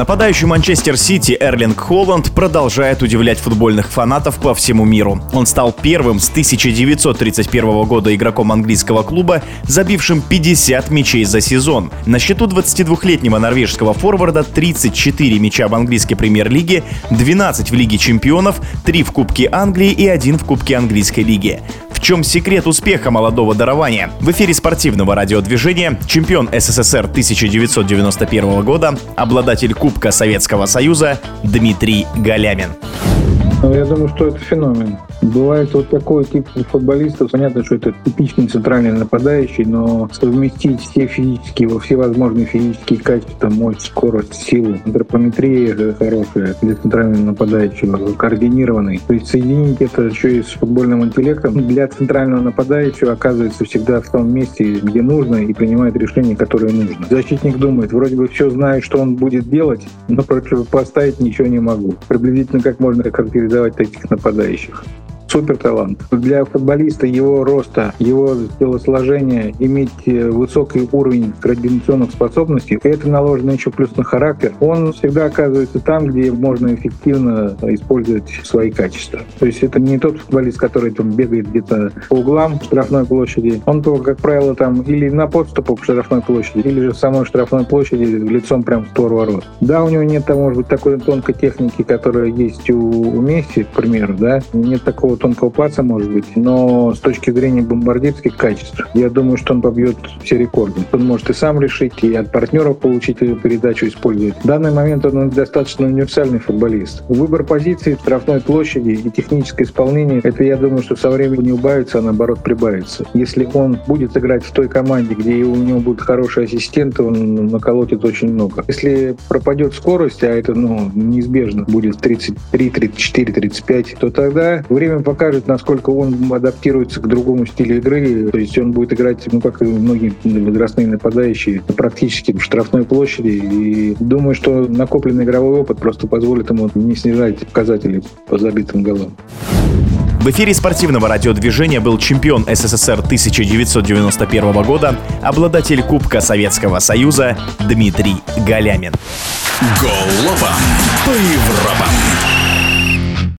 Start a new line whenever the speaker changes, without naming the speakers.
Нападающий Манчестер Сити Эрлинг Холланд продолжает удивлять футбольных фанатов по всему миру. Он стал первым с 1931 года игроком английского клуба, забившим 50 мячей за сезон. На счету 22-летнего норвежского форварда 34 мяча в английской премьер-лиге, 12 в Лиге чемпионов, 3 в Кубке Англии и 1 в Кубке английской лиги. В чем секрет успеха молодого дарования? В эфире спортивного радиодвижения чемпион СССР 1991 года, обладатель Кубка Советского Союза Дмитрий Галямин.
Ну, я думаю, что это феномен. Бывает вот такой тип футболистов, понятно, что это типичный центральный нападающий, но совместить все физические, все возможные физические качества, мощь, скорость, силу, антропометрия хорошая для центрального нападающего, координированный. То есть соединить это еще и с футбольным интеллектом для центрального нападающего оказывается всегда в том месте, где нужно и принимает решение, которое нужно. Защитник думает, вроде бы все знает, что он будет делать, но противопоставить ничего не могу. Приблизительно как можно характеризовать таких нападающих супер талант. Для футболиста его роста, его телосложения, иметь э, высокий уровень координационных способностей, это наложено еще плюс на характер, он всегда оказывается там, где можно эффективно использовать свои качества. То есть это не тот футболист, который там бегает где-то по углам штрафной площади. Он то, как правило, там или на подступу к штрафной площади, или же в самой штрафной площади лицом прям в створ ворот. Да, у него нет, там, может быть, такой тонкой техники, которая есть у, у Месси, к примеру, да, нет такого тонкого паца, может быть, но с точки зрения бомбардирских качеств, я думаю, что он побьет все рекорды. Он может и сам решить, и от партнеров получить эту передачу использовать. В данный момент он достаточно универсальный футболист. Выбор позиции, штрафной площади и техническое исполнение, это, я думаю, что со временем не убавится, а наоборот прибавится. Если он будет играть в той команде, где у него будут хорошие ассистенты, он наколотит очень много. Если пропадет скорость, а это ну, неизбежно будет 33, 34, 35, то тогда время покажет, насколько он адаптируется к другому стилю игры. То есть он будет играть, ну, как и многие возрастные нападающие, практически в штрафной площади. И думаю, что накопленный игровой опыт просто позволит ему не снижать показатели по забитым голам.
В эфире спортивного радиодвижения был чемпион СССР 1991 года, обладатель Кубка Советского Союза Дмитрий Галямин.
Голова по Европам.